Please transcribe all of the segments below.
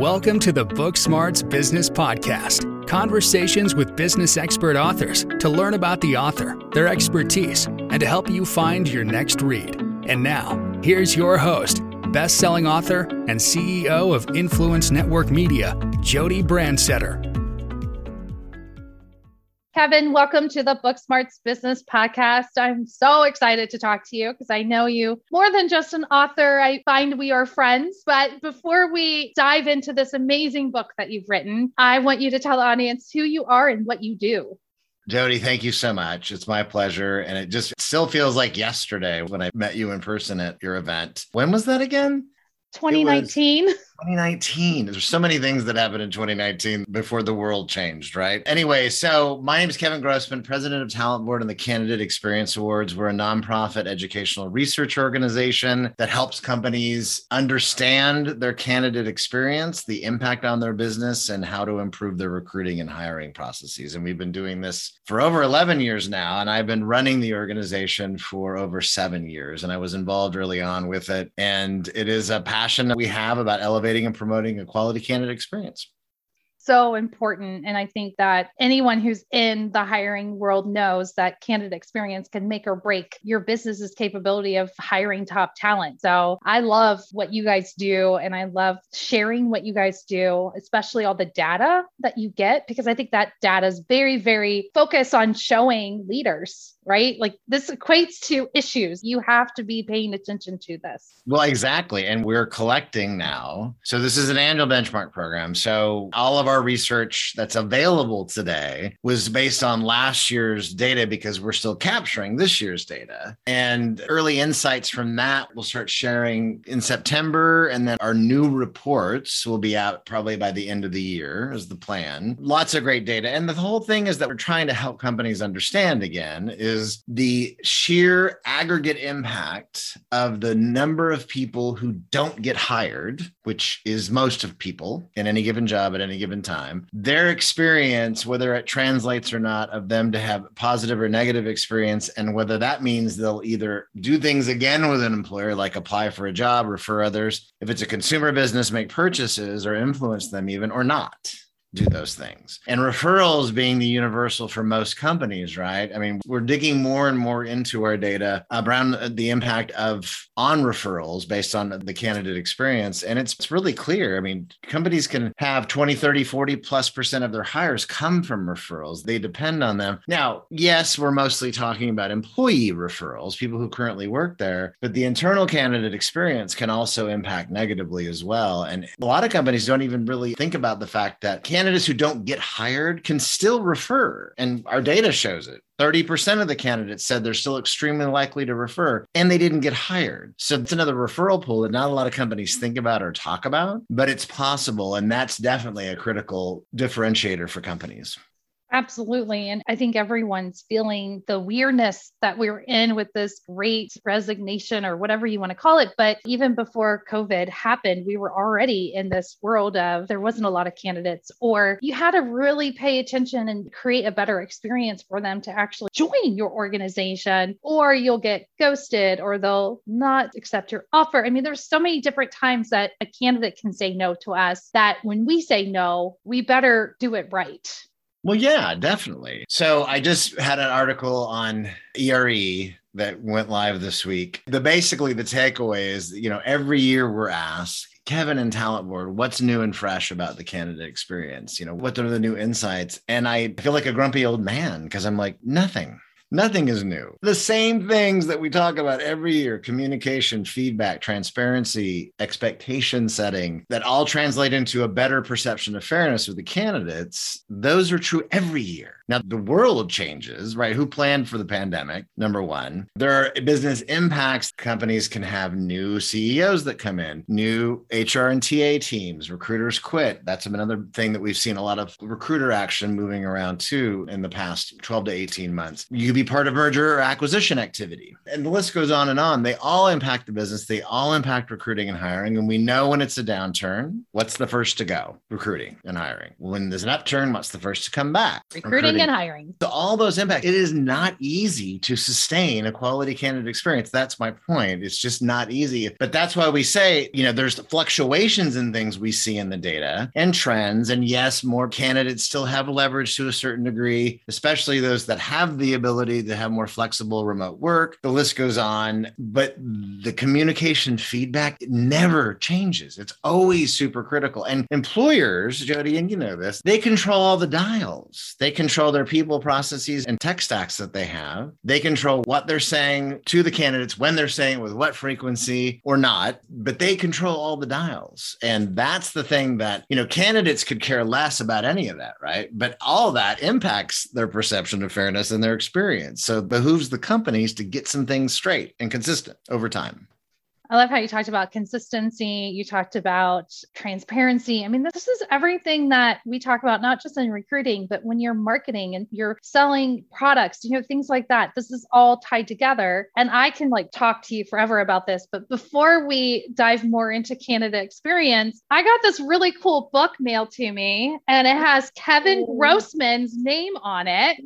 Welcome to the Book Smarts Business Podcast. Conversations with business expert authors to learn about the author, their expertise, and to help you find your next read. And now, here's your host, best-selling author and CEO of Influence Network Media, Jody Brandstetter. Kevin, welcome to the Book Smarts Business Podcast. I'm so excited to talk to you because I know you more than just an author. I find we are friends. But before we dive into this amazing book that you've written, I want you to tell the audience who you are and what you do. Jody, thank you so much. It's my pleasure. And it just still feels like yesterday when I met you in person at your event. When was that again? 2019. 2019. There's so many things that happened in 2019 before the world changed, right? Anyway, so my name is Kevin Grossman, president of Talent Board and the Candidate Experience Awards. We're a nonprofit educational research organization that helps companies understand their candidate experience, the impact on their business, and how to improve their recruiting and hiring processes. And we've been doing this for over 11 years now. And I've been running the organization for over seven years. And I was involved early on with it. And it is a passion that we have about elevating and promoting a quality candidate experience so important. And I think that anyone who's in the hiring world knows that candidate experience can make or break your business's capability of hiring top talent. So I love what you guys do. And I love sharing what you guys do, especially all the data that you get, because I think that data is very, very focused on showing leaders right? Like this equates to issues. You have to be paying attention to this. Well, exactly. And we're collecting now. So this is an annual benchmark program. So all of our research that's available today was based on last year's data because we're still capturing this year's data. And early insights from that we'll start sharing in September. And then our new reports will be out probably by the end of the year, is the plan. Lots of great data. And the whole thing is that we're trying to help companies understand again is the sheer aggregate impact of the number of people who don't get hired, which is most of people in any given job at any given time, their experience, whether it translates or not, of them to have positive or negative experience, and whether that means they'll either do things again with an employer, like apply for a job, refer others, if it's a consumer business, make purchases or influence them even, or not do those things. And referrals being the universal for most companies, right? I mean, we're digging more and more into our data around the impact of on referrals based on the candidate experience. And it's, really clear. I mean, companies can have 20, 30, 40 plus percent of their hires come from referrals. They depend on them. Now, yes, we're mostly talking about employee referrals, people who currently work there, but the internal candidate experience can also impact negatively as well. And a lot of companies don't even really think about the fact that candidates who don't get hired can still refer. And our data shows it. 30% of the candidates said they're still extremely likely to refer and they didn't get hired. So it's another referral pool that not a lot of companies think about or talk about, but it's possible. And that's definitely a critical differentiator for companies. Absolutely. And I think everyone's feeling the weirdness that we're in with this great resignation or whatever you want to call it. But even before COVID happened, we were already in this world of there wasn't a lot of candidates, or you had to really pay attention and create a better experience for them to actually join your organization, or you'll get ghosted or they'll not accept your offer. I mean, there's so many different times that a candidate can say no to us that when we say no, we better do it right. Well, yeah, definitely. So I just had an article on ERE that went live this week. The basically the takeaway is, you know, every year we're asked, Kevin and Talent Board, what's new and fresh about the candidate experience? You know, what are the new insights? And I feel like a grumpy old man because I'm like, nothing. Nothing is new. The same things that we talk about every year communication, feedback, transparency, expectation setting that all translate into a better perception of fairness with the candidates. Those are true every year. Now, the world changes, right? Who planned for the pandemic? Number one. There are business impacts. Companies can have new CEOs that come in, new HR and TA teams, recruiters quit. That's another thing that we've seen a lot of recruiter action moving around too in the past 12 to 18 months. You be part of merger or acquisition activity. And the list goes on and on. They all impact the business, they all impact recruiting and hiring. And we know when it's a downturn, what's the first to go? Recruiting and hiring. When there's an upturn, what's the first to come back? Recruiting, recruiting. and hiring. So all those impacts. It is not easy to sustain a quality candidate experience. That's my point. It's just not easy. But that's why we say, you know, there's fluctuations in things we see in the data and trends. And yes, more candidates still have leverage to a certain degree, especially those that have the ability to have more flexible remote work. The list goes on. But the communication feedback never changes. It's always super critical. And employers, Jody, and you know this, they control all the dials. They control their people, processes, and tech stacks that they have. They control what they're saying to the candidates, when they're saying with what frequency or not, but they control all the dials. And that's the thing that, you know, candidates could care less about any of that, right? But all that impacts their perception of fairness and their experience. So it behooves the companies to get some things straight and consistent over time. I love how you talked about consistency. You talked about transparency. I mean, this is everything that we talk about, not just in recruiting, but when you're marketing and you're selling products, you know, things like that. This is all tied together. And I can like talk to you forever about this. But before we dive more into candidate experience, I got this really cool book mailed to me and it has Kevin Grossman's name on it.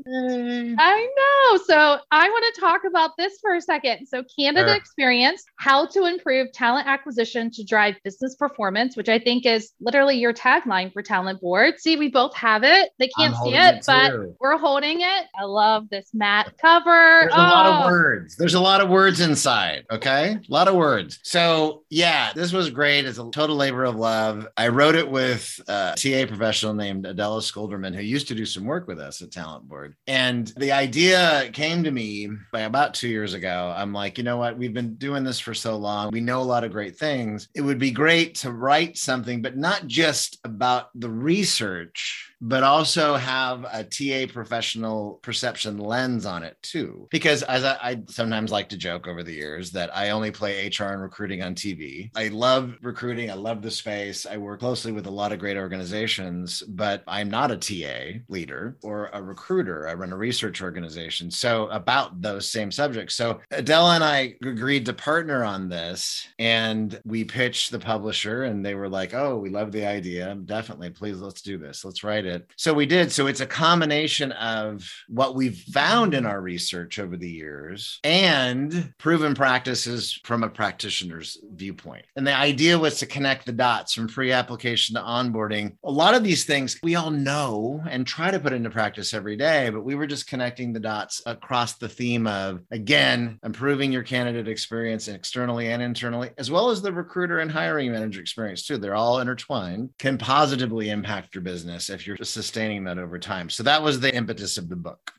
I know. So I want to talk about this for a second. So, Candidate sure. experience, how to improve talent acquisition to drive business performance, which I think is literally your tagline for Talent Board. See, we both have it. They can't see it, it but we're holding it. I love this matte cover. There's oh. a lot of oh. words. There's a lot of words inside. Okay. A lot of words. So, yeah, this was great. It's a total labor of love. I wrote it with a TA professional named Adela Schoolderman, who used to do some work with us at Talent Board. And the idea came to me by about two years ago. I'm like, you know what? We've been doing this for so long we know a lot of great things. It would be great to write something, but not just about the research but also have a TA professional perception lens on it too. Because as I, I, sometimes like to joke over the years that I only play HR and recruiting on TV. I love recruiting. I love the space. I work closely with a lot of great organizations, but I'm not a TA leader or a recruiter. I run a research organization. So about those same subjects. So Adela and I agreed to partner on this and we pitched the publisher and they were like, oh, we love the idea. Definitely. Please let's do this. Let's write it it. So we did. So it's a combination of what we've found in our research over the years and proven practices from a practitioner's viewpoint. And the idea was to connect the dots from pre application to onboarding. A lot of these things we all know and try to put into practice every day, but we were just connecting the dots across the theme of, again, improving your candidate experience externally and internally, as well as the recruiter and hiring manager experience, too. They're all intertwined, can positively impact your business if you're sustaining that over time. So that was the impetus of the book.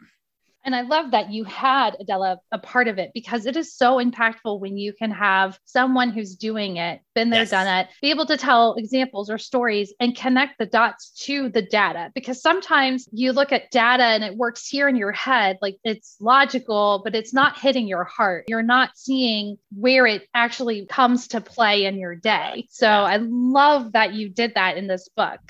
And I love that you had Adela a part of it because it is so impactful when you can have someone who's doing it, been there, yes. done it, be able to tell examples or stories and connect the dots to the data. Because sometimes you look at data and it works here in your head, like it's logical, but it's not hitting your heart. You're not seeing where it actually comes to play in your day. So I love that you did that in this book.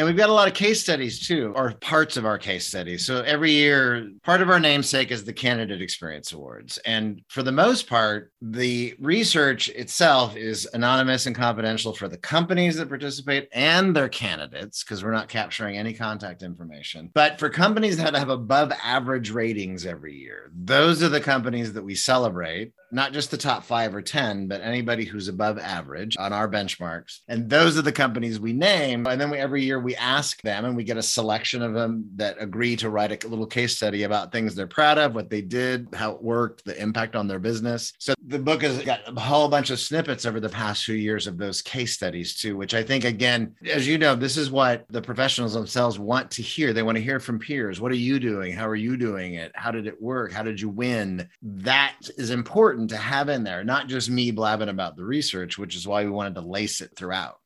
And we've got a lot of case studies too, or parts of our case studies. So every year, part of our namesake is the Candidate Experience Awards. And for the most part, the research itself is anonymous and confidential for the companies that participate and their candidates, because we're not capturing any contact information. But for companies that have above average ratings every year, those are the companies that we celebrate not just the top five or 10, but anybody who's above average on our benchmarks. And those are the companies we name. And then we, every year we ask them and we get a selection of them that agree to write a little case study about things they're proud of, what they did, how it worked, the impact on their business. So the book has got a whole bunch of snippets over the past few years of those case studies too, which I think, again, as you know, this is what the professionals themselves want to hear. They want to hear from peers. What are you doing? How are you doing it? How did it work? How did you win? That is important important to have in there, not just me blabbing about the research, which is why we wanted to lace it throughout.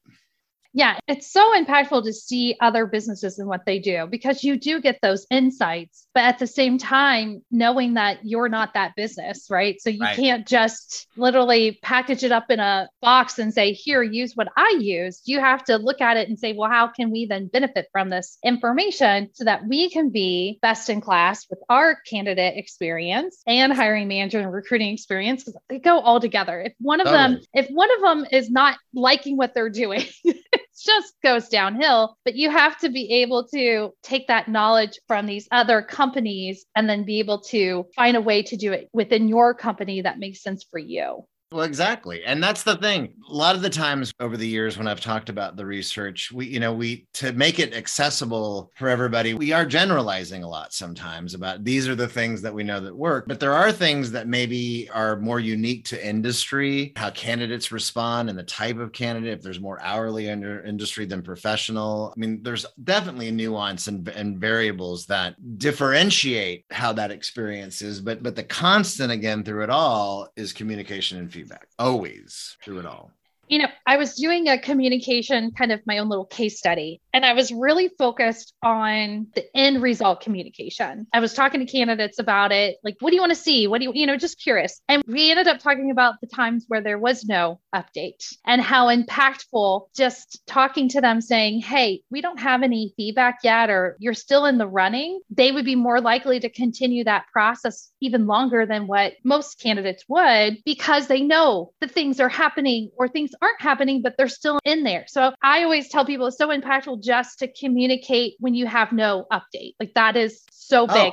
Yeah, it's so impactful to see other businesses and what they do because you do get those insights. But at the same time, knowing that you're not that business, right? So you right. can't just literally package it up in a box and say, here, use what I use. You have to look at it and say, well, how can we then benefit from this information so that we can be best in class with our candidate experience and hiring manager and recruiting experience? Because they go all together. If one of totally. them, if one of them is not liking what they're doing, just goes downhill. But you have to be able to take that knowledge from these other companies and then be able to find a way to do it within your company that makes sense for you. Well, exactly. And that's the thing. A lot of the times over the years when I've talked about the research, we, you know, we, to make it accessible for everybody, we are generalizing a lot sometimes about these are the things that we know that work. But there are things that maybe are more unique to industry, how candidates respond and the type of candidate, if there's more hourly under industry than professional. I mean, there's definitely nuance and, and variables that differentiate how that experience is. But, but the constant again through it all is communication and feedback feedback. Always through it all you know, I was doing a communication kind of my own little case study, and I was really focused on the end result communication. I was talking to candidates about it, like, what do you want to see? What do you, you know, just curious. And we ended up talking about the times where there was no update and how impactful just talking to them saying, hey, we don't have any feedback yet, or you're still in the running, they would be more likely to continue that process even longer than what most candidates would because they know the things are happening or things aren't happening, but they're still in there. So I always tell people it's so impactful just to communicate when you have no update. Like that is so oh. big. Oh,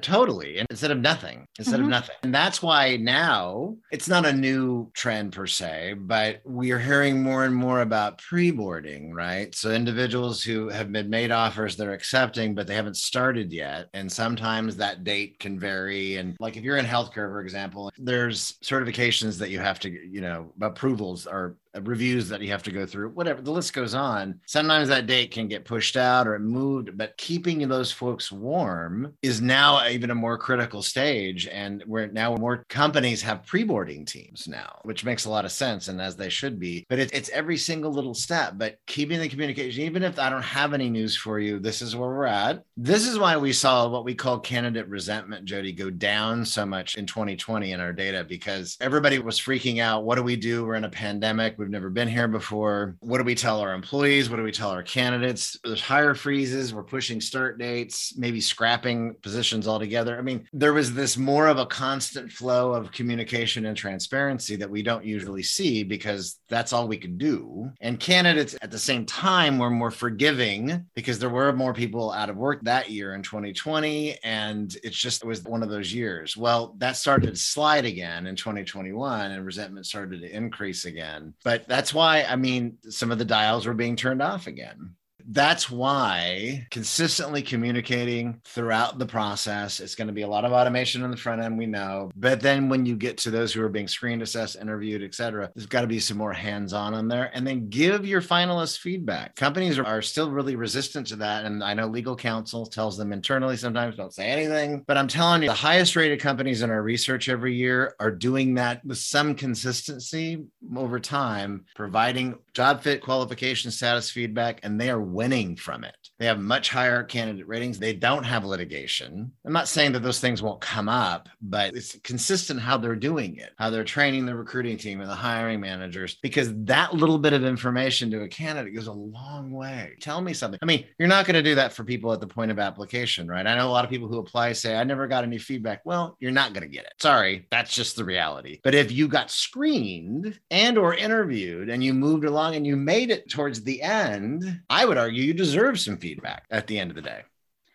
totally. And instead of nothing, instead mm-hmm. of nothing. And that's why now it's not a new trend per se, but we are hearing more and more about pre boarding, right? So individuals who have been made offers they're accepting, but they haven't started yet. And sometimes that date can vary. And like if you're in healthcare, for example, there's certifications that you have to, you know, approvals are uh, Uh, reviews that you have to go through, whatever the list goes on. Sometimes that date can get pushed out or moved, but keeping those folks warm is now even a more critical stage. And where now more companies have pre boarding teams now, which makes a lot of sense and as they should be. But it, it's every single little step, but keeping the communication, even if I don't have any news for you, this is where we're at. This is why we saw what we call candidate resentment, Jody, go down so much in 2020 in our data because everybody was freaking out. What do we do? We're in a pandemic We've never been here before. What do we tell our employees? What do we tell our candidates? There's hire freezes. We're pushing start dates, maybe scrapping positions altogether. I mean, there was this more of a constant flow of communication and transparency that we don't usually see because that's all we could do. And candidates at the same time were more forgiving because there were more people out of work that year in 2020. And it's just, it was one of those years. Well, that started to slide again in 2021 and resentment started to increase again. But but that's why I mean some of the dials were being turned off again that's why consistently communicating throughout the process it's going to be a lot of automation on the front end we know. But then when you get to those who are being screened assessed interviewed etc there's got to be some more hands-on on there. And then give your finalists feedback. Companies are, are still really resistant to that and i know legal counsel tells them internally sometimes don't say anything. But i'm telling you the highest rated companies in our research every year are doing that with some consistency over time providing job fit qualification status feedback and they are winning from it. They have much higher candidate ratings. They don't have litigation. I'm not saying that those things won't come up, but it's consistent how they're doing it, how they're training the recruiting team and the hiring managers, because that little bit of information to a candidate goes a long way. Tell me something. I mean, you're not going to do that for people at the point of application, right? I know a lot of people who apply say, I never got any feedback. Well, you're not going to get it. Sorry, that's just the reality. But if you got screened and or interviewed and you moved along and you made it towards the end, I would argue you deserve some feedback at the end of the day.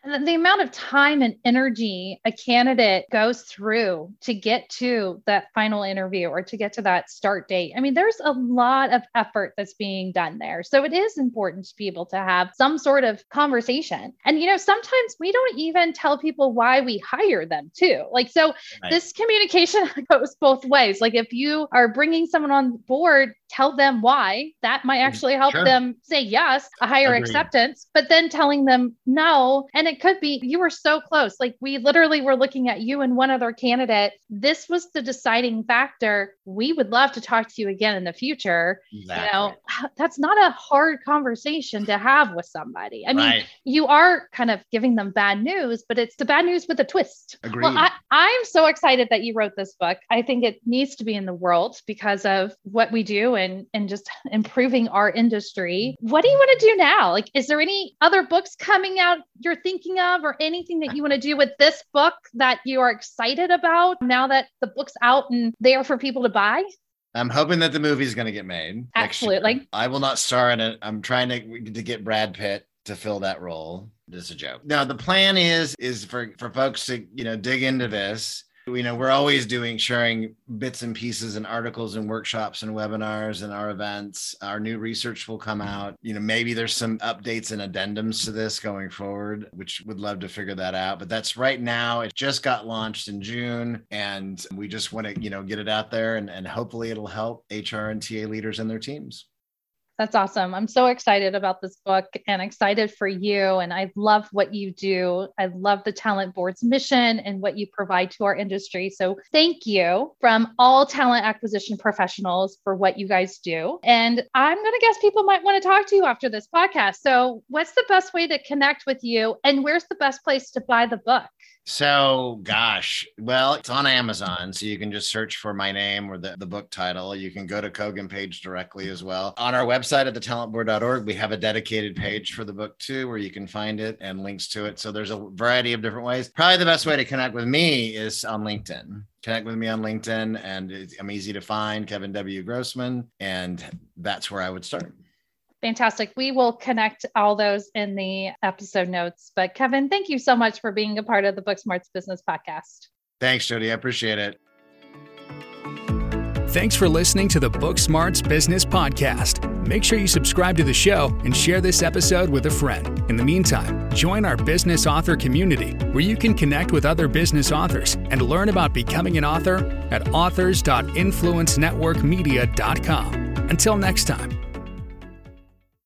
And the amount of time and energy a candidate goes through to get to that final interview or to get to that start date. I mean, there's a lot of effort that's being done there. So it is important to be able to have some sort of conversation. And, you know, sometimes we don't even tell people why we hire them, too. Like, so right. this communication goes both ways. Like, if you are bringing someone on board, tell them why. That might mm, actually help Sure. them say yes, a higher Agreed. acceptance, but then telling them no. And it could be you were so close. Like we literally were looking at you and one other candidate. This was the deciding factor. We would love to talk to you again in the future. Exactly. You know, that's not a hard conversation to have with somebody. I mean, right. you are kind of giving them bad news, but it's the bad news with a twist. Agreed. Well, I, I'm so excited that you wrote this book. I think it needs to be in the world because of what we do and and just improving our industry. What do you want to do now? Like, is there any other books coming out you're thinking of, or anything that you want to do with this book that you are excited about now that the book's out and there for people to buy? I'm hoping that the movie's going to get made. Absolutely. I will not star in it. I'm trying to to get Brad Pitt to fill that role. Just a joke. Now the plan is is for for folks to you know dig into this. You know we're always doing sharing bits and pieces and articles and workshops and webinars and our events. Our new research will come mm-hmm. out. You know maybe there's some updates and addendums to this going forward, which would love to figure that out. But that's right now. It just got launched in June, and we just want to you know get it out there and and hopefully it'll help HR and TA leaders and their teams. That's awesome. I'm so excited about this book and excited for you. And I love what you do. I love the Talent Board's mission and what you provide to our industry. So thank you from all talent acquisition professionals for what you guys do. And I'm going to guess people might want to talk to you after this podcast. So, what's the best way to connect with you? And where's the best place to buy the book? So, gosh, well, it's on Amazon. So you can just search for my name or the, the book title. You can go to Kogan page directly as well. On our website at thetalentboard.org, we have a dedicated page for the book too, where you can find it and links to it. So there's a variety of different ways. Probably the best way to connect with me is on LinkedIn. Connect with me on LinkedIn, and I'm easy to find, Kevin W. Grossman. And that's where I would start. Fantastic. We will connect all those in the episode notes. But Kevin, thank you so much for being a part of the Book Smarts Business Podcast. Thanks, Jody. I appreciate it. Thanks for listening to the Book Smarts Business Podcast. Make sure you subscribe to the show and share this episode with a friend. In the meantime, join our business author community where you can connect with other business authors and learn about becoming an author at authors.influencenetworkmedia.com. Until next time.